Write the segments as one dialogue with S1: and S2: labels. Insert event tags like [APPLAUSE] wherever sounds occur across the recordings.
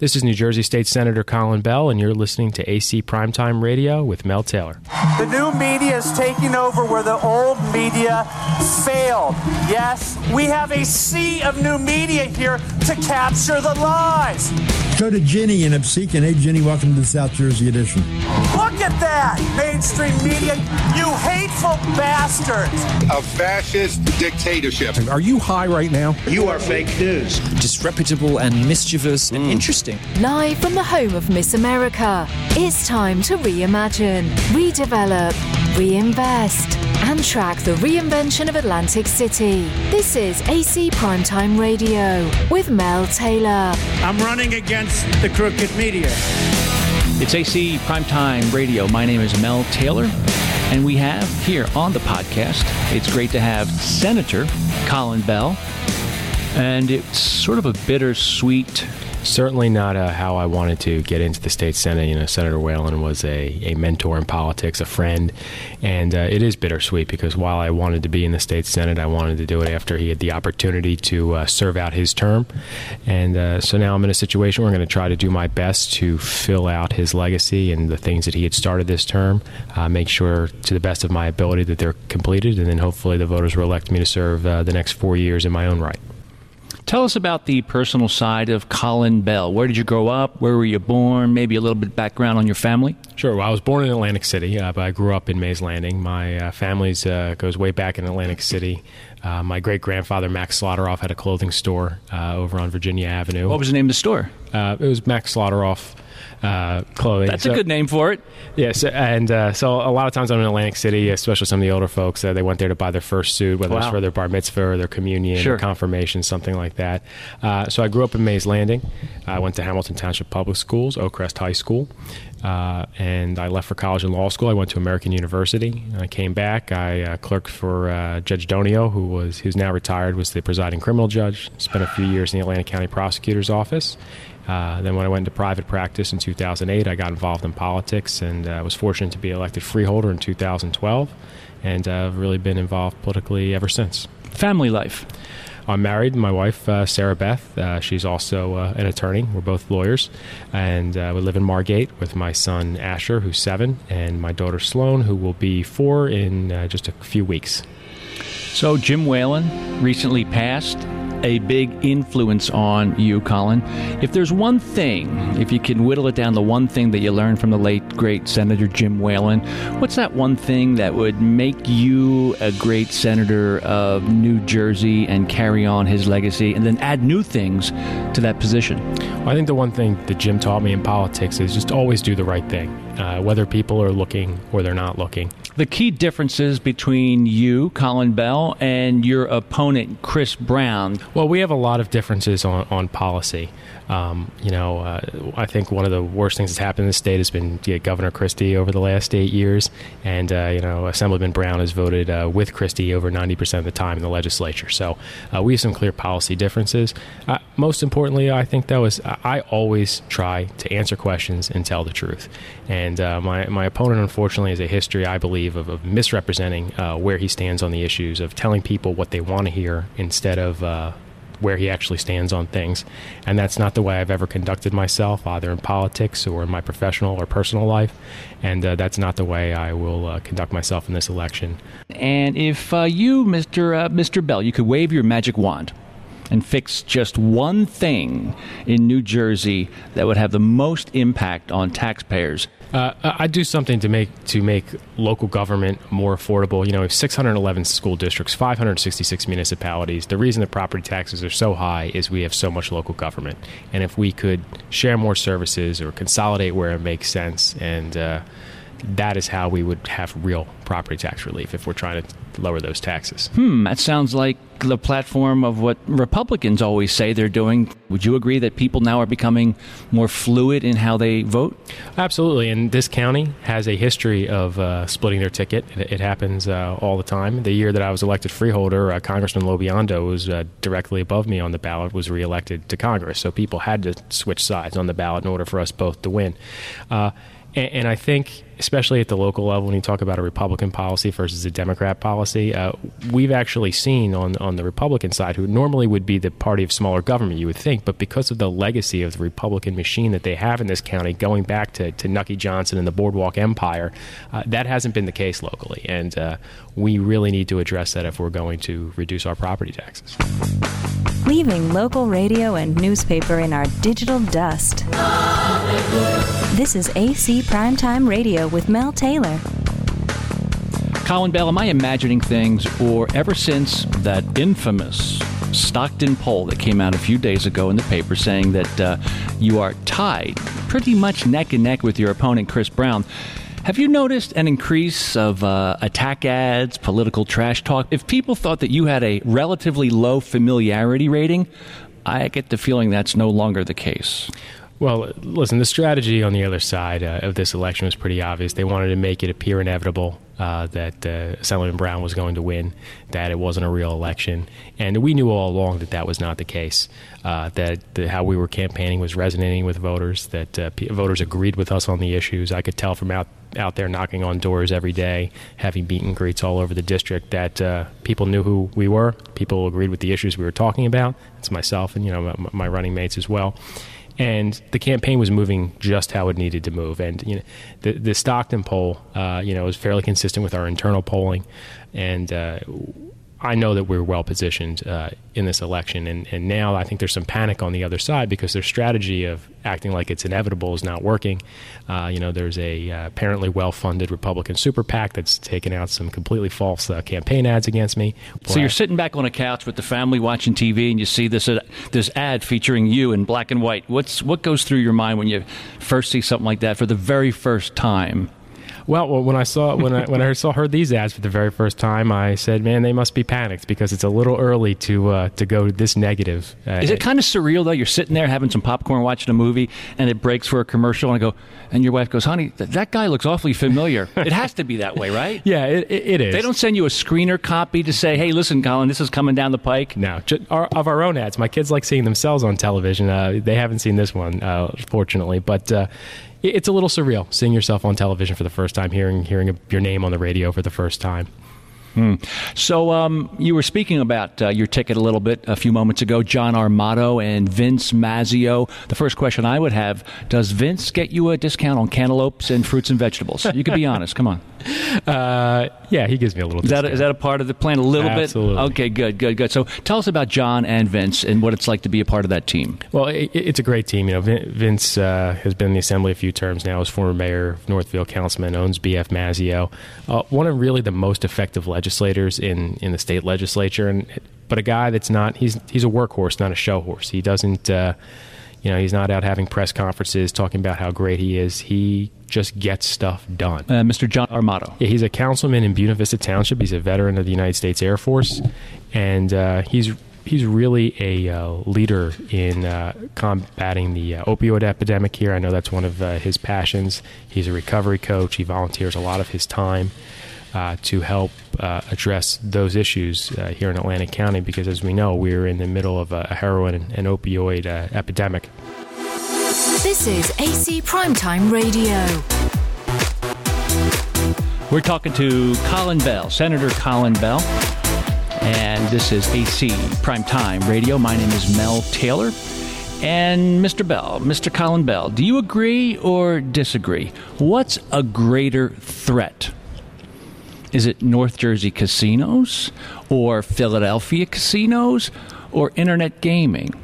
S1: This is New Jersey State Senator Colin Bell, and you're listening to AC Primetime Radio with Mel Taylor.
S2: The new media is taking over where the old media failed. Yes, we have a sea of new media here to capture the lies.
S3: Go to Ginny in Absecon. Hey, Ginny, welcome to the South Jersey edition.
S2: Look at that, mainstream media, you hateful bastards.
S4: A fascist dictatorship.
S5: Are you high right now?
S6: You are fake news.
S7: Disreputable and mischievous and mm. interesting.
S8: Live from the home of Miss America, it's time to reimagine, redevelop, reinvest, and track the reinvention of Atlantic City. This is AC Primetime Radio with Mel Taylor.
S6: I'm running against the crooked media.
S9: It's AC Primetime Radio. My name is Mel Taylor, and we have here on the podcast, it's great to have Senator Colin Bell. And it's sort of a bittersweet
S1: Certainly not uh, how I wanted to get into the state senate. You know, Senator Whelan was a, a mentor in politics, a friend, and uh, it is bittersweet because while I wanted to be in the state senate, I wanted to do it after he had the opportunity to uh, serve out his term, and uh, so now I'm in a situation where I'm going to try to do my best to fill out his legacy and the things that he had started this term, uh, make sure to the best of my ability that they're completed, and then hopefully the voters will elect me to serve uh, the next four years in my own right.
S9: Tell us about the personal side of Colin Bell. Where did you grow up? Where were you born? Maybe a little bit background on your family.
S1: Sure. Well, I was born in Atlantic City, uh, but I grew up in Mays Landing. My uh, family uh, goes way back in Atlantic City. Uh, my great grandfather Max Slaughteroff had a clothing store uh, over on Virginia Avenue.
S9: What was the name of the store?
S1: Uh, it was Max Slaughteroff uh, clothing.
S9: That's so, a good name for it.
S1: Yes, and uh, so a lot of times I'm in Atlantic City, especially some of the older folks. Uh, they went there to buy their first suit, whether wow. it's for their bar mitzvah or their communion
S9: sure.
S1: or confirmation, something like that. Uh, so I grew up in Mays Landing. I went to Hamilton Township Public Schools, Oakcrest High School. Uh, and I left for college and law school. I went to American University. I came back. I uh, clerked for uh, Judge Donio, who was who's now retired, was the presiding criminal judge. Spent a few years in the Atlantic County Prosecutor's Office. Uh, then, when I went into private practice in 2008, I got involved in politics and uh, was fortunate to be elected freeholder in 2012, and uh, I've really been involved politically ever since.
S9: Family life.
S1: I'm married. My wife, uh, Sarah Beth, uh, she's also uh, an attorney. We're both lawyers, and we live in Margate with my son Asher, who's seven, and my daughter Sloan, who will be four in just a few weeks.
S9: So Jim Whelan recently passed a big influence on you, Colin. If there's one thing, if you can whittle it down to one thing that you learned from the late, great Senator Jim Whelan, what's that one thing that would make you a great senator of New Jersey and carry on his legacy and then add new things to that position?
S1: Well, I think the one thing that Jim taught me in politics is just always do the right thing, uh, whether people are looking or they're not looking.
S9: The key differences between you, Colin Bell, and your opponent, Chris Brown.
S1: Well, we have a lot of differences on, on policy. Um, you know, uh, I think one of the worst things that's happened in the state has been yeah, Governor Christie over the last eight years, and uh, you know, Assemblyman Brown has voted uh, with Christie over 90% of the time in the legislature. So uh, we have some clear policy differences. Uh, most importantly, I think though is I always try to answer questions and tell the truth. And uh, my my opponent, unfortunately, has a history, I believe, of, of misrepresenting where he stands on the issues, of telling people what they want to hear instead of where he actually stands on things. And that's not the way I've ever conducted myself, either in politics or in my professional or personal life. And uh, that's not the way I will uh, conduct myself in this election.
S9: And if uh, you, Mr. Uh, Mr. Bell, you could wave your magic wand and fix just one thing in New Jersey that would have the most impact on taxpayers,
S1: uh, I'd do something to make to make local government more affordable. You know, we have 611 school districts, 566 municipalities. The reason the property taxes are so high is we have so much local government, and if we could share more services or consolidate where it makes sense, and uh, that is how we would have real property tax relief if we're trying to lower those taxes.
S9: Hmm, that sounds like the platform of what Republicans always say they're doing. Would you agree that people now are becoming more fluid in how they vote?
S1: Absolutely. And this county has a history of uh, splitting their ticket. It, it happens uh, all the time. The year that I was elected freeholder, uh, Congressman LoBiondo was uh, directly above me on the ballot, was reelected to Congress. So people had to switch sides on the ballot in order for us both to win. Uh, and, and I think especially at the local level, when you talk about a Republican policy versus a Democrat policy, uh, we've actually seen on on the Republican side, who normally would be the party of smaller government, you would think, but because of the legacy of the Republican machine that they have in this county, going back to, to Nucky Johnson and the Boardwalk Empire, uh, that hasn't been the case locally, and uh, we really need to address that if we're going to reduce our property taxes.
S5: Leaving local radio and newspaper in our digital dust. This is AC Primetime Radio with Mel Taylor.
S9: Colin Bell, am I imagining things, or ever since that infamous Stockton poll that came out a few days ago in the paper saying that uh, you are tied pretty much neck and neck with your opponent, Chris Brown? Have you noticed an increase of uh, attack ads, political trash talk? If people thought that you had a relatively low familiarity rating, I get the feeling that's no longer the case.
S1: Well, listen, the strategy on the other side uh, of this election was pretty obvious. They wanted to make it appear inevitable uh, that uh, Assemblyman Brown was going to win, that it wasn't a real election. And we knew all along that that was not the case, uh, that the, how we were campaigning was resonating with voters, that uh, p- voters agreed with us on the issues. I could tell from out, out there knocking on doors every day, having meet and greets all over the district, that uh, people knew who we were. People agreed with the issues we were talking about. It's myself and you know my, my running mates as well and the campaign was moving just how it needed to move. And you know, the the Stockton poll, uh, you know, was fairly consistent with our internal polling, and uh, I know that we're well positioned uh, in this election, and, and now I think there's some panic on the other side because their strategy of acting like it's inevitable is not working. Uh, you know, there's a uh, apparently well-funded Republican super PAC that's taken out some completely false uh, campaign ads against me.
S9: So you're sitting back on a couch with the family watching TV, and you see this uh, this ad featuring you in black and white. What's what goes through your mind when you first see something like that for the very first time?
S1: Well, well, when I saw when I when I saw heard these ads for the very first time, I said, "Man, they must be panicked because it's a little early to uh, to go this negative." Uh,
S9: Is it kind of surreal though? You're sitting there having some popcorn, watching a movie, and it breaks for a commercial, and I go, and your wife goes, "Honey, th- that guy looks awfully familiar." [LAUGHS] it has to be that way, right?
S1: Yeah, it, it, it is.
S9: They don't send you a screener copy to say, "Hey, listen, Colin, this is coming down the pike."
S1: No, our, of our own ads. My kids like seeing themselves on television. Uh, they haven't seen this one, uh, fortunately, but uh, it's a little surreal seeing yourself on television for the first time, hearing hearing your name on the radio for the first time.
S9: So um, you were speaking about uh, your ticket a little bit a few moments ago, John Armato and Vince Mazzeo. The first question I would have: Does Vince get you a discount on cantaloupes and fruits and vegetables? You could be [LAUGHS] honest. Come on.
S1: Uh, yeah, he gives me a little.
S9: Is that,
S1: discount.
S9: is that a part of the plan? A little
S1: Absolutely.
S9: bit? Okay, good, good, good. So tell us about John and Vince and what it's like to be a part of that team.
S1: Well, it, it's a great team. You know, Vin- Vince uh, has been in the assembly a few terms now. As former mayor of Northfield, councilman, owns BF Mazzeo, uh, one of really the most effective legislators in in the state legislature, and but a guy that's not he's he's a workhorse, not a show horse. He doesn't. Uh, you know, he's not out having press conferences talking about how great he is. He just gets stuff done.
S9: Uh, Mr. John Armato.
S1: Yeah, he's a councilman in Buena Vista Township. He's a veteran of the United States Air Force, and uh, he's he's really a uh, leader in uh, combating the uh, opioid epidemic here. I know that's one of uh, his passions. He's a recovery coach. He volunteers a lot of his time uh, to help uh, address those issues uh, here in Atlantic County because, as we know, we're in the middle of a heroin and, and opioid uh, epidemic.
S8: This is AC Primetime Radio.
S9: We're talking to Colin Bell, Senator Colin Bell. And this is AC Primetime Radio. My name is Mel Taylor. And Mr. Bell, Mr. Colin Bell, do you agree or disagree? What's a greater threat? Is it North Jersey casinos or Philadelphia casinos or internet gaming?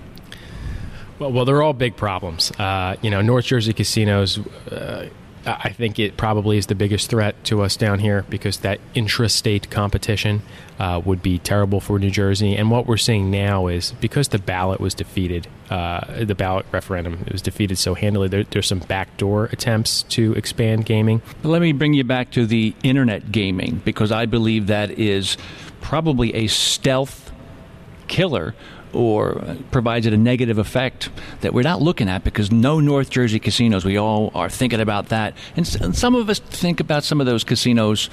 S1: Well, well, they're all big problems. Uh, you know, North Jersey casinos. Uh, I think it probably is the biggest threat to us down here because that intrastate competition uh, would be terrible for New Jersey. And what we're seeing now is because the ballot was defeated, uh, the ballot referendum it was defeated so handily. There, there's some backdoor attempts to expand gaming.
S9: But let me bring you back to the internet gaming because I believe that is probably a stealth killer or provides it a negative effect that we're not looking at because no North Jersey casinos. We all are thinking about that, and, and some of us think about some of those casinos.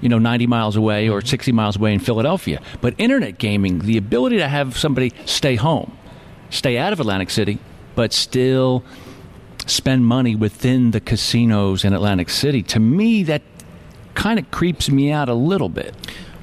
S9: You know, 90 miles away or mm-hmm. 60 miles away in Philadelphia. But internet gaming, the ability to have somebody stay home, stay out of Atlantic City, but still spend money within the casinos in Atlantic City. To me, that kind of creeps me out a little bit.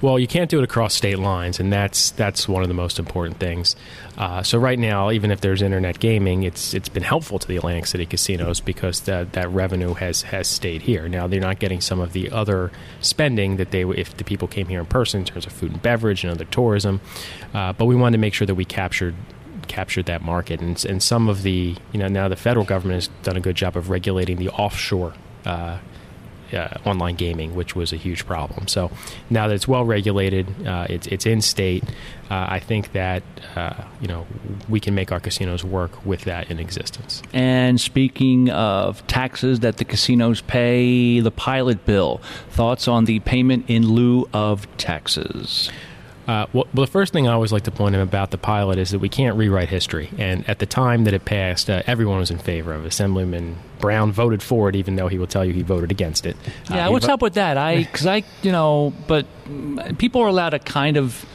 S1: Well, you can't do it across state lines, and that's that's one of the most important things. Uh, so right now, even if there's internet gaming, it's it's been helpful to the Atlantic City casinos because that that revenue has has stayed here. Now they're not getting some of the other spending that they if the people came here in person in terms of food and beverage and other tourism. Uh, but we wanted to make sure that we captured captured that market, and and some of the you know now the federal government has done a good job of regulating the offshore. Uh, uh, online gaming, which was a huge problem. So now that it's well regulated, uh, it's it's in state. Uh, I think that uh, you know we can make our casinos work with that in existence.
S9: And speaking of taxes that the casinos pay, the pilot bill. Thoughts on the payment in lieu of taxes?
S1: Uh, well, the first thing I always like to point out about the pilot is that we can't rewrite history. And at the time that it passed, uh, everyone was in favor of it. Assemblyman Brown voted for it, even though he will tell you he voted against it.
S9: Yeah,
S1: Uh,
S9: what's
S1: vo-
S9: up with that? I [LAUGHS] because I you know, but people are allowed to kind of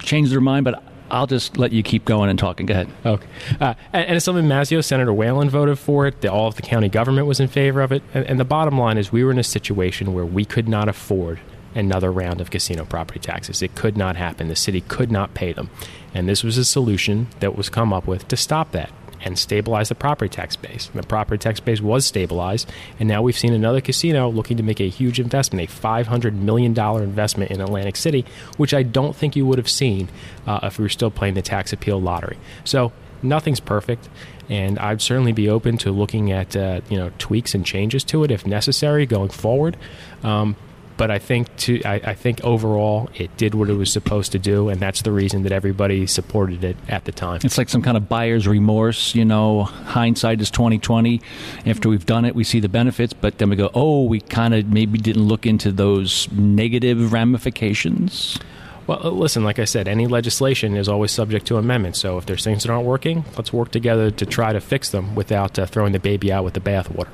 S9: change their mind, but. I'll just let you keep going and talking. Go ahead.
S1: Okay. Uh, and, and Assemblyman Mazzeo, Senator Whelan voted for it. The, all of the county government was in favor of it. And, and the bottom line is we were in a situation where we could not afford another round of casino property taxes. It could not happen. The city could not pay them. And this was a solution that was come up with to stop that and stabilize the property tax base. The property tax base was stabilized, and now we've seen another casino looking to make a huge investment, a $500 million investment in Atlantic City, which I don't think you would have seen uh, if we were still playing the tax appeal lottery. So nothing's perfect, and I'd certainly be open to looking at uh, you know tweaks and changes to it if necessary going forward. Um, but I think to I, I think overall it did what it was supposed to do, and that's the reason that everybody supported it at the time.
S9: It's like some kind of buyer's remorse, you know. Hindsight is twenty twenty. After we've done it, we see the benefits, but then we go, "Oh, we kind of maybe didn't look into those negative ramifications."
S1: Well, uh, listen, like I said, any legislation is always subject to amendment. So if there's things that aren't working, let's work together to try to fix them without uh, throwing the baby out with the bathwater.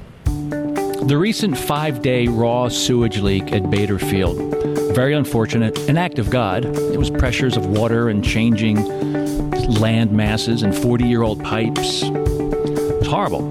S9: The recent five day raw sewage leak at Bader Field. Very unfortunate, an act of God. It was pressures of water and changing land masses and 40 year old pipes. It's horrible.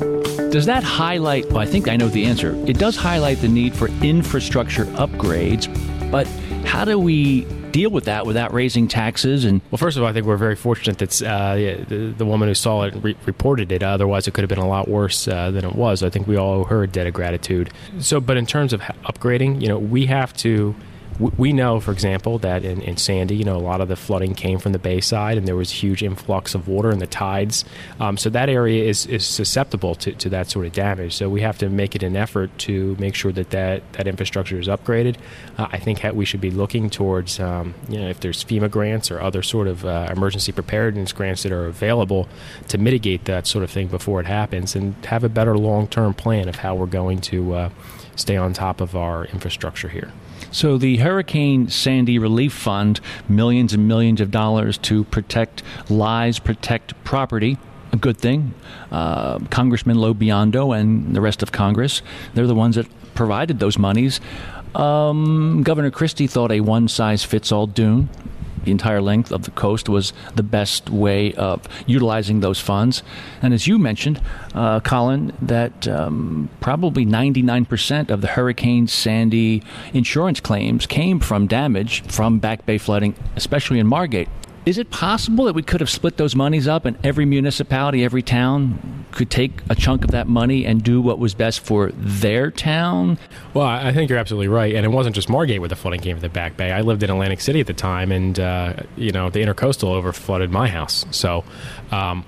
S9: Does that highlight? Well, I think I know the answer. It does highlight the need for infrastructure upgrades, but how do we deal with that without raising taxes and
S1: Well, first of all, I think we're very fortunate that uh, the, the woman who saw it re- reported it. Otherwise, it could have been a lot worse uh, than it was. I think we all owe her a debt of gratitude. So, but in terms of upgrading, you know, we have to. We know, for example, that in, in Sandy, you know, a lot of the flooding came from the bayside, and there was huge influx of water and the tides. Um, so that area is, is susceptible to, to that sort of damage. So we have to make it an effort to make sure that that, that infrastructure is upgraded. Uh, I think we should be looking towards, um, you know, if there's FEMA grants or other sort of uh, emergency preparedness grants that are available to mitigate that sort of thing before it happens, and have a better long-term plan of how we're going to uh, stay on top of our infrastructure here.
S9: So the Hurricane Sandy Relief Fund, millions and millions of dollars to protect lives, protect property. A good thing. Uh, Congressman LoBiondo and the rest of Congress, they're the ones that provided those monies. Um, Governor Christie thought a one size fits all dune the entire length of the coast was the best way of utilizing those funds. And as you mentioned, uh, Colin, that um, probably 99% of the Hurricane Sandy insurance claims came from damage from Back Bay flooding, especially in Margate. Is it possible that we could have split those monies up and every municipality, every town could take a chunk of that money and do what was best for their town?
S1: Well, I think you're absolutely right, and it wasn't just Margate where the flooding came from the Back Bay. I lived in Atlantic City at the time, and uh, you know the intercoastal over flooded my house. So, um,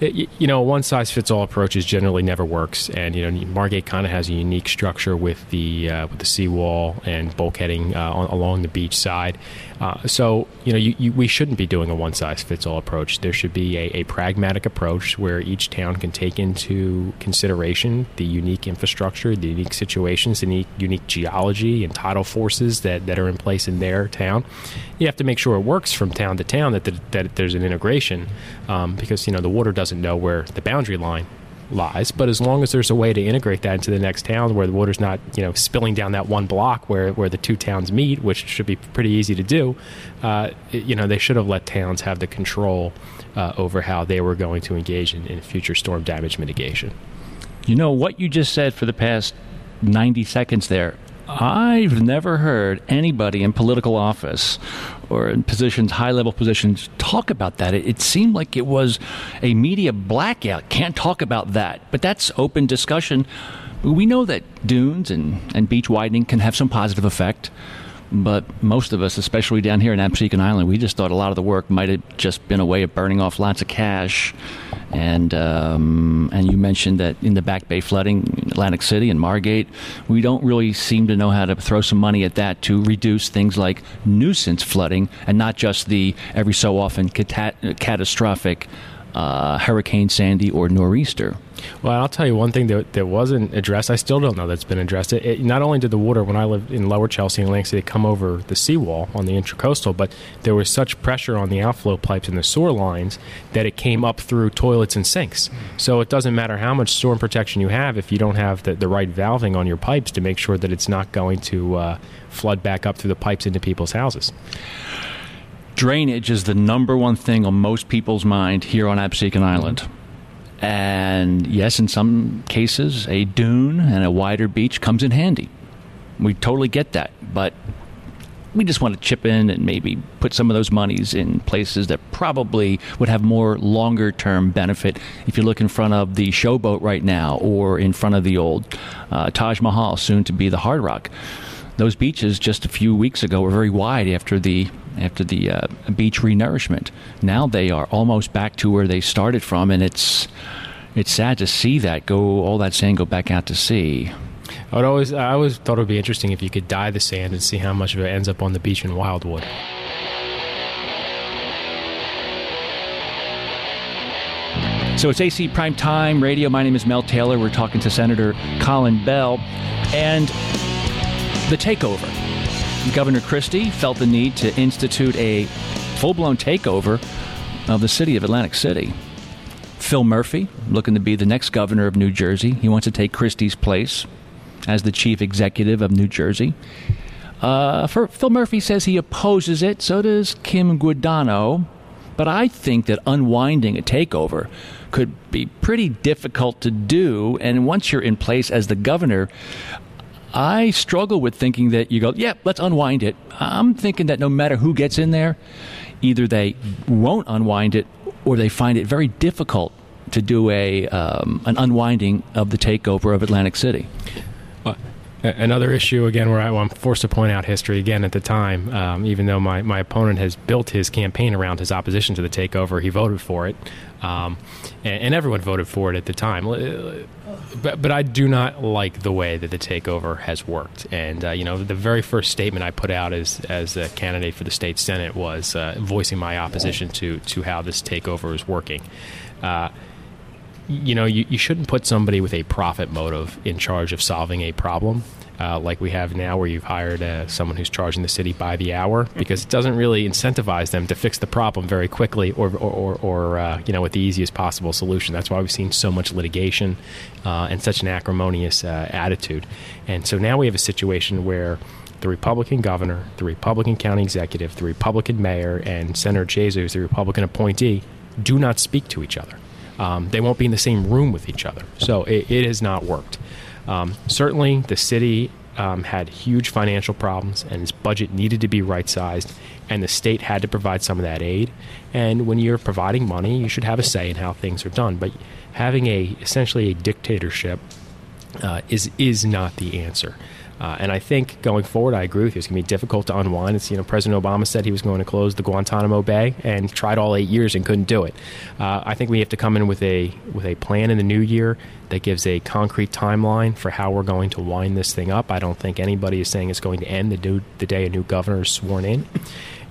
S1: it, you know, one size fits all approach is generally never works, and you know Margate kind of has a unique structure with the uh, with the seawall and bulkheading uh, on, along the beach side. Uh, so, you know, you, you, we shouldn't be doing a one size fits all approach. There should be a, a pragmatic approach where each town can take into consideration the unique infrastructure, the unique situations, the unique, unique geology and tidal forces that, that are in place in their town. You have to make sure it works from town to town, that, the, that there's an integration, um, because, you know, the water doesn't know where the boundary line lies. But as long as there's a way to integrate that into the next town where the water's not, you know, spilling down that one block where, where the two towns meet, which should be pretty easy to do, uh, you know, they should have let towns have the control uh, over how they were going to engage in, in future storm damage mitigation.
S9: You know what you just said for the past 90 seconds there. I've never heard anybody in political office or in positions, high level positions, talk about that. It, it, seemed like it was a media blackout. Can't talk about that. But that's open discussion. We know that dunes and, and beach widening can have some positive effect. But most of us, especially down here in Absecon Island, we just thought a lot of the work might have just been a way of burning off lots of cash. And um, and you mentioned that in the Back Bay flooding, Atlantic City and Margate, we don't really seem to know how to throw some money at that to reduce things like nuisance flooding and not just the every so often cat- catastrophic uh, Hurricane Sandy or Nor'easter.
S1: Well, I'll tell you one thing that, that wasn't addressed. I still don't know that's been addressed. It, it, not only did the water, when I lived in Lower Chelsea and City, come over the seawall on the intracoastal, but there was such pressure on the outflow pipes and the sewer lines that it came up through toilets and sinks. So it doesn't matter how much storm protection you have if you don't have the, the right valving on your pipes to make sure that it's not going to uh, flood back up through the pipes into people's houses
S9: drainage is the number one thing on most people's mind here on Absecon Island. And yes, in some cases, a dune and a wider beach comes in handy. We totally get that. But we just want to chip in and maybe put some of those monies in places that probably would have more longer term benefit. If you look in front of the showboat right now or in front of the old uh, Taj Mahal, soon to be the Hard Rock, those beaches just a few weeks ago were very wide after the after the uh, beach renourishment. Now they are almost back to where they started from, and it's it's sad to see that go all that sand go back out to sea.
S1: I would always I always thought it would be interesting if you could dye the sand and see how much of it ends up on the beach in Wildwood.
S9: So it's AC Prime Time Radio. My name is Mel Taylor. We're talking to Senator Colin Bell and the takeover. Governor Christie felt the need to institute a full blown takeover of the city of Atlantic City. Phil Murphy, looking to be the next governor of New Jersey, he wants to take Christie's place as the chief executive of New Jersey. Uh, Phil Murphy says he opposes it, so does Kim Guadagno. But I think that unwinding a takeover could be pretty difficult to do. And once you're in place as the governor, I struggle with thinking that you go, yeah, let's unwind it. I'm thinking that no matter who gets in there, either they won't unwind it or they find it very difficult to do a um, an unwinding of the takeover of Atlantic City.
S1: Another issue again where I, am forced to point out history again at the time, um, even though my, my opponent has built his campaign around his opposition to the takeover, he voted for it, um, and, and, everyone voted for it at the time. But, but I do not like the way that the takeover has worked. And uh, you know, the very first statement I put out as as a candidate for the state senate was uh, voicing my opposition to to how this takeover is working. Uh, you know, you, you shouldn't put somebody with a profit motive in charge of solving a problem. Uh, like we have now, where you've hired uh, someone who's charging the city by the hour, because it doesn't really incentivize them to fix the problem very quickly or, or, or, or uh, you know, with the easiest possible solution. That's why we've seen so much litigation uh, and such an acrimonious uh, attitude. And so now we have a situation where the Republican governor, the Republican county executive, the Republican mayor, and Senator Chiesa, the Republican appointee, do not speak to each other um, they won't be in the same room with each other. So it, it has not worked. Um, certainly, the city um, had huge financial problems, and its budget needed to be right sized, and the state had to provide some of that aid. And when you're providing money, you should have a say in how things are done. But having a essentially a dictatorship uh, is is not the answer. Uh, and I think going forward, I agree with you. It's going to be difficult to unwind. It's, you know, President Obama said he was going to close the Guantanamo Bay and tried all eight years and couldn't do it. Uh, I think we have to come in with a with a plan in the new year that gives a concrete timeline for how we're going to wind this thing up. I don't think anybody is saying it's going to end the, the day a new governor is sworn in.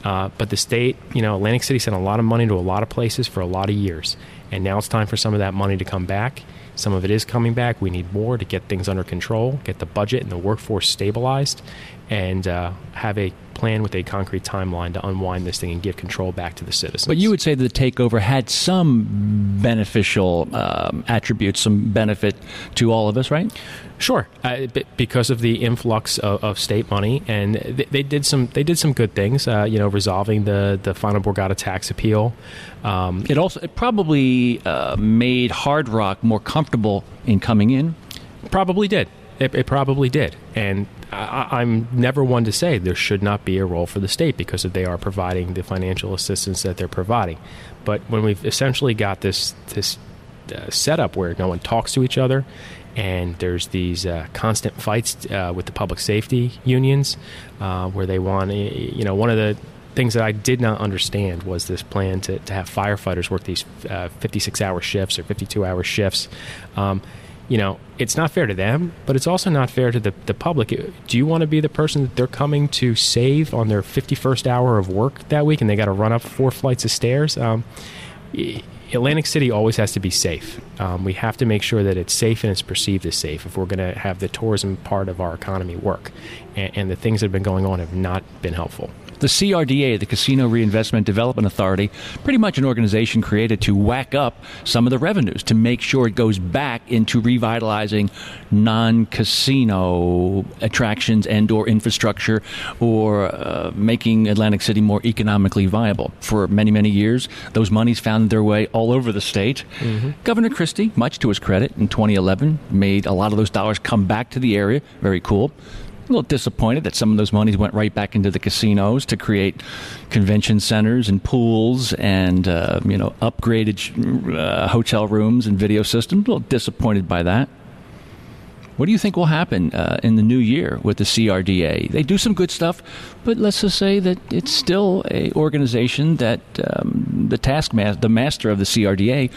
S1: Uh, but the state, you know, Atlantic City sent a lot of money to a lot of places for a lot of years. And now it's time for some of that money to come back some of it is coming back. We need more to get things under control, get the budget and the workforce stabilized, and uh, have a plan with a concrete timeline to unwind this thing and give control back to the citizens.
S9: But you would say that the takeover had some beneficial um, attributes, some benefit to all of us, right?
S1: Sure, uh, because of the influx of, of state money, and they, they, did some they did some good things. Uh, you know, resolving the the final Borgata tax appeal.
S9: Um, it also it probably uh, made Hard Rock more comfortable in coming in.
S1: Probably did. It, it probably did, and I, am never one to say there should not be a role for the state because they are providing the financial assistance that they're providing. But when we've essentially got this this uh, setup where no one talks to each other and there's these uh, constant fights uh, with the public safety unions uh, where they want you know one of the things that I did not understand was this plan to, to have firefighters work these uh, 56 hour shifts or 52 hour shifts um, you know it's not fair to them but it's also not fair to the, the public do you want to be the person that they're coming to save on their 51st hour of work that week and they got to run up four flights of stairs um, Atlantic City always has to be safe. Um, we have to make sure that it's safe and it's perceived as safe if we're going to have the tourism part of our economy work. And, and the things that have been going on have not been helpful.
S9: The CRDA, the Casino Reinvestment Development Authority, pretty much an organization created to whack up some of the revenues to make sure it goes back into revitalizing non-casino attractions and/or infrastructure, or uh, making Atlantic City more economically viable. For many, many years, those monies found their way all over the state. Mm-hmm. Governor Christie, much to his credit, in 2011, made a lot of those dollars come back to the area. Very cool a little disappointed that some of those monies went right back into the casinos to create convention centers and pools and uh, you know upgraded uh, hotel rooms and video systems. A little disappointed by that. What do you think will happen uh, in the new year with the CRDA? They do some good stuff, but let's just say that it's still a organization that um, the task the master of the CRDA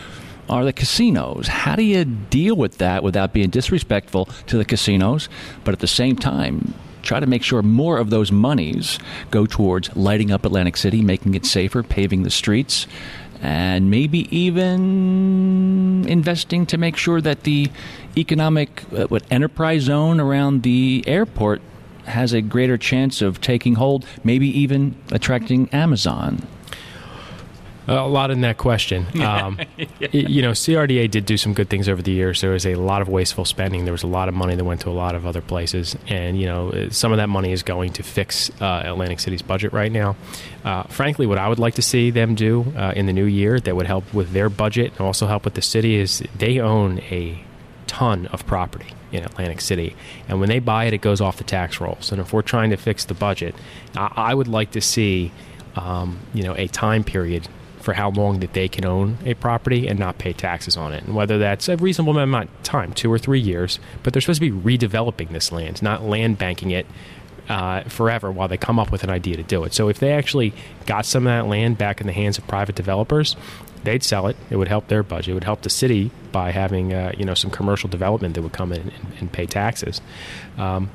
S9: are the casinos. How do you deal with that without being disrespectful to the casinos, but at the same time, try to make sure more of those monies go towards lighting up Atlantic City, making it safer, paving the streets, and maybe even investing to make sure that the economic uh, what enterprise zone around the airport has a greater chance of taking hold, maybe even attracting Amazon
S1: a lot in that question. [LAUGHS] Um, [LAUGHS] yeah. You know, CRDA did do some good things over the years. There was a lot of wasteful spending. There was a lot of money that went to a lot of other places, and you know, some of that money is going to fix uh, Atlantic City's budget right now. Uh, frankly, what I would like to see them do uh, in the new year that would help with their budget and also help with the city is they own a ton of property in Atlantic City. And when they buy it, it goes off the tax rolls. And if we're trying to fix the budget, I, I would like to see, um, you know, a time period for how long that they can own a property and not pay taxes on it. And whether that's a reasonable amount of time, two or three years, but they're supposed to be redeveloping this land, not land banking it uh, forever while they come up with an idea to do it. So if they actually got some of that land back in the hands of private developers, they'd sell it. It would help their budget. It would help the city by having uh, you know some commercial development that would come in and, and pay taxes. Um,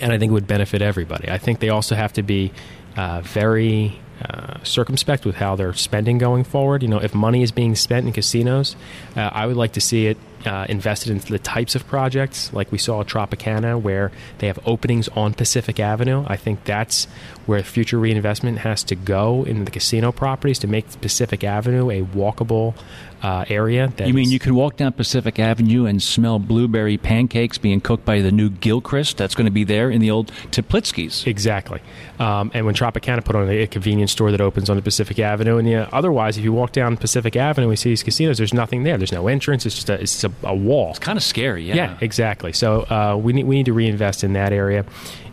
S1: and I think it would benefit everybody. I think they also have to be uh, very uh, circumspect with how they're spending going forward. You know, if money is being spent in casinos, uh, I would like to see it uh, invested into the types of projects like we saw at Tropicana, where they have openings on Pacific Avenue. I think that's where future reinvestment has to go in the casino properties to make Pacific Avenue a walkable uh, area.
S9: you mean you can walk down Pacific Avenue and smell blueberry pancakes being cooked by the new Gilchrist that's going to be there in the old Teplitzky's?
S1: Exactly. Um, and when Tropicana put on a, convenience store that opens on the Pacific Avenue, and yeah, otherwise, if you walk down Pacific Avenue, we see these casinos. There's nothing there. There's no entrance. It's just a, it's a, a wall.
S9: It's kind of scary. Yeah.
S1: Yeah. Exactly. So uh, we need we need to reinvest in that area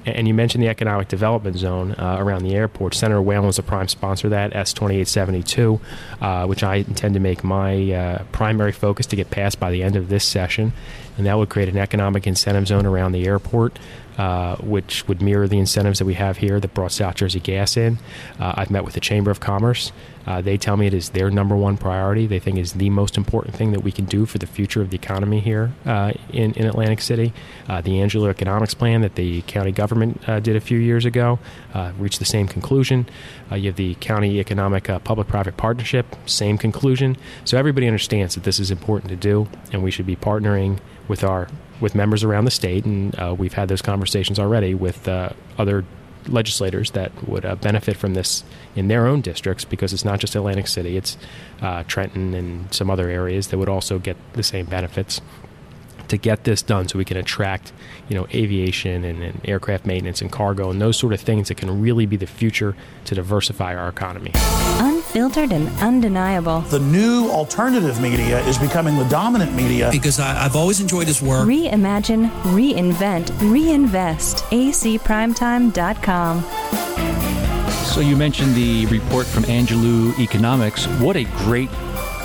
S1: and you mentioned the economic development zone uh, around the airport. Senator Whelan was a prime sponsor of that, S2872, uh, which I intend to make my uh, primary focus to get passed by the end of this session. And that would create an economic incentive zone around the airport uh, which would mirror the incentives that we have here that brought South Jersey Gas in. Uh, I've met with the Chamber of Commerce. Uh, they tell me it is their number one priority. They think is the most important thing that we can do for the future of the economy here uh, in, in Atlantic City. Uh, the Angelou Economics Plan that the county government did a few years ago reached the same conclusion. you have the County Economic Public-Private Partnership, same conclusion. So everybody understands that this is important to do, and we should be partnering with our with members around the state, and uh, we've had those conversations already with uh, other legislators that would uh, benefit from this in their own districts because it's not just Atlantic City, it's uh, Trenton and some other areas that would also get the same benefits. To get this done so we can attract you know aviation and, and, aircraft maintenance and cargo and those sort of things that can really be the future to diversify our economy
S5: unfiltered and undeniable.
S10: The new alternative media is becoming the dominant media.
S7: Because I, have always enjoyed his work.
S5: Reimagine reinvent reinvest. Acprimetime.com
S9: so you mentioned the report from Angelou Economics. What a great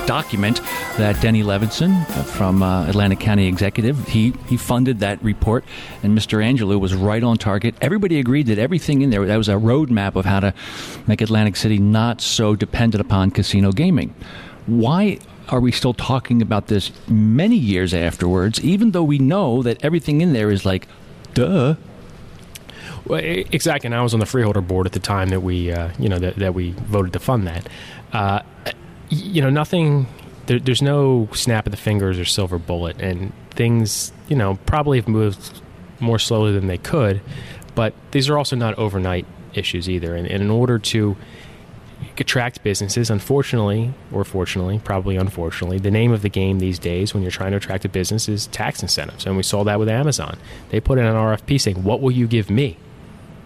S9: document that Denny Levinson from uh, Atlantic County Executive he he funded that report, and Mr. Angelou was right on target. Everybody agreed that everything in there that was a roadmap of how to make Atlantic City not so dependent upon casino gaming. Why are we still talking about this many years afterwards, even though we know that everything in there is like, duh?
S1: Well, exactly. And I was on the freeholder board at the time that we, uh, you know, that, that we voted to fund that. Uh, you know, nothing. There, there's no snap of the fingers or silver bullet, and things, you know, probably have moved more slowly than they could. But these are also not overnight issues either. And, and in order to attract businesses, unfortunately, or fortunately, probably unfortunately, the name of the game these days when you're trying to attract a business is tax incentives. And we saw that with Amazon. They put in an RFP saying, What will you give me?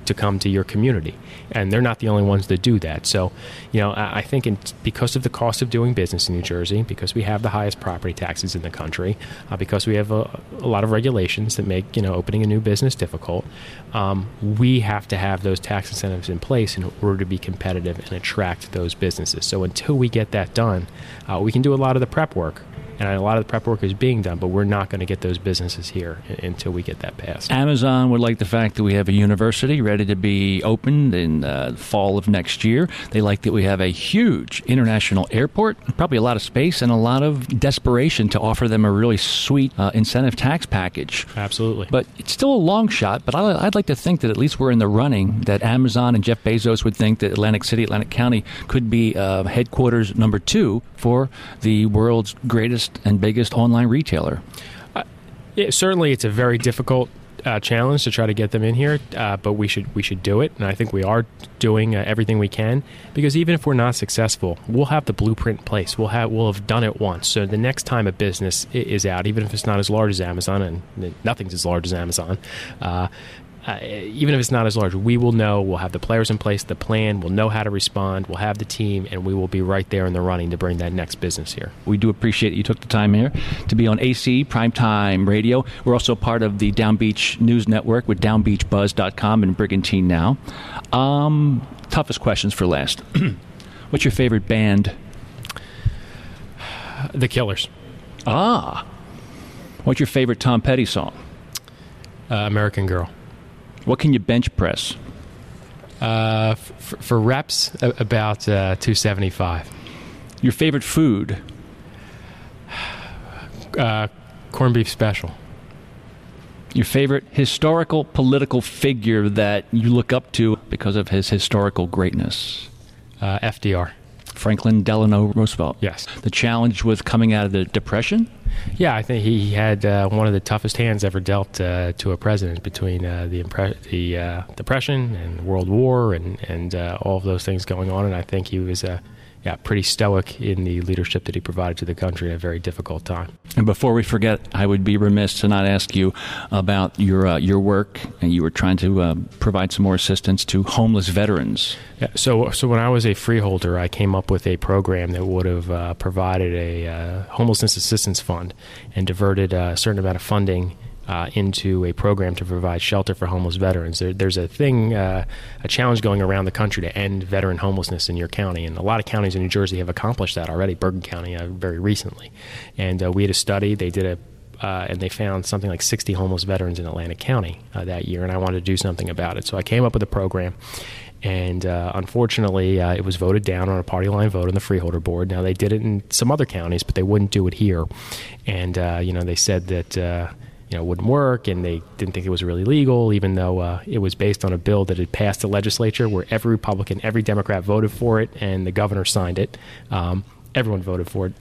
S1: To come to your community. And they're not the only ones that do that. So, you know, I, think in, because of the cost of doing business in New Jersey, because we have the highest property taxes in the country, uh, because we have a, a, lot of regulations that make, you know, opening a new business difficult, um, we have to have those tax incentives in place in order to be competitive and attract those businesses. So until we get that done, uh, we can do a lot of the prep work and a lot of the prep work is being done, but we're not going to get those businesses here until we get that passed.
S9: Amazon would like the fact that we have a university ready to be opened in uh, the fall of next year. They like that we have a huge international airport, probably a lot of space and a lot of desperation to offer them a really sweet uh, incentive tax package.
S1: Absolutely.
S9: But it's still a long shot, but I'd like to think that at least we're in the running, that Amazon and Jeff Bezos would think that Atlantic City, Atlantic County could be uh, headquarters number two for the world's greatest and biggest online retailer.
S1: Uh, it, certainly, it's a very difficult uh, challenge to try to get them in here, uh, but we should we should do it, and I think we are doing uh, everything we can because even if we're not successful, we'll have the blueprint in place. We'll have we'll have done it once. So the next time a business is out, even if it's not as large as Amazon, and nothing's as large as Amazon, uh, even if it's not as large, we will know. We'll have the players in place, the plan. We'll know how to respond. We'll have the team, and we will be right there in the running to bring that next business here.
S9: We do appreciate you took the time here to be on AC Primetime Radio. We're also part of the Down Beach News Network with DownBeachBuzz.com and Brigantine Now. Um, toughest questions for last. [CLEARS THROAT] What's your favorite band?
S1: The Killers.
S9: Ah. What's your favorite Tom Petty song?
S1: Uh, American Girl.
S9: What can you bench press?
S1: Uh, f- for reps, about uh, 275.
S9: Your favorite food?
S1: Uh, corned beef special.
S9: Your favorite historical political figure that you look up to because of his historical greatness?
S1: Uh, FDR.
S9: Franklin Delano Roosevelt.
S1: Yes.
S9: The challenge with coming out of the Depression?
S1: Yeah, I think he had uh, one of the toughest hands ever dealt uh, to a president between uh, the impre- the uh, Depression and World War and and uh, all of those things going on. And I think he was uh, yeah, pretty stoic in the leadership that he provided to the country at a very difficult time.
S9: And before we forget, I would be remiss to not ask you about your uh, your work. And you were trying to uh, provide some more assistance to homeless veterans.
S1: Yeah, so so when I was a freeholder, I came up with a program that would have uh, provided a uh, homelessness assistance fund and diverted a certain amount of funding uh, into a program to provide shelter for homeless veterans. There, there's a thing, uh, a challenge going around the country to end veteran homelessness in your county, and a lot of counties in New Jersey have accomplished that already. Bergen County, uh, very recently, and uh, we had a study. They did a uh, and they found something like 60 homeless veterans in Atlantic County uh, that year, and I wanted to do something about it. So I came up with a program, and uh, unfortunately, uh, it was voted down on a party line vote on the freeholder board. Now they did it in some other counties, but they wouldn't do it here, and uh, you know they said that you know wouldn't work, and they didn't think it was really legal, even though uh, it was based on a bill that had passed the legislature, where every Republican, every Democrat voted for it, and the governor signed it. Um, everyone voted for it,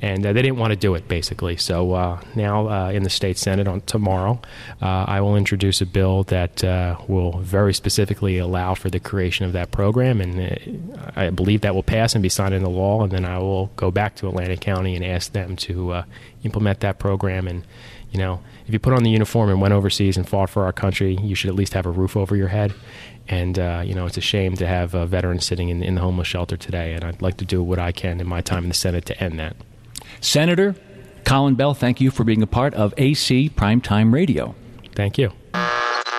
S1: and uh, they didn't want to do it basically. So uh, now uh, in the state senate on tomorrow, uh, I will introduce a bill that uh, will very specifically allow for the creation of that program, and uh, I believe that will pass and be signed into law. And then I will go back to Atlantic County and ask them to implement that program and you know, if you put on the uniform and went overseas and fought for our country, you should at least have a roof over your head. And uh, you know, it's a shame to have uh, veterans sitting in, in the homeless shelter today. And I'd like to do what I can in my time in the Senate to end that.
S11: Senator Colin Bell, thank you for being a part of AC Primetime Radio.
S1: Thank you.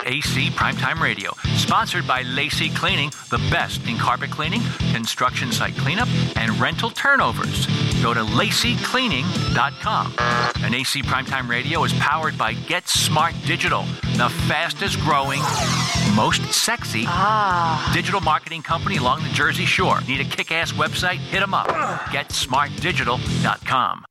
S9: AC Primetime Radio, sponsored by Lacey Cleaning, the best in carpet cleaning, construction site cleanup, and rental turnovers. Go to laceycleaning.com. And AC Primetime Radio is powered by Get Smart Digital, the fastest growing, most sexy ah. digital marketing company along the Jersey Shore. Need a kick ass website? Hit them up. GetSmartDigital.com.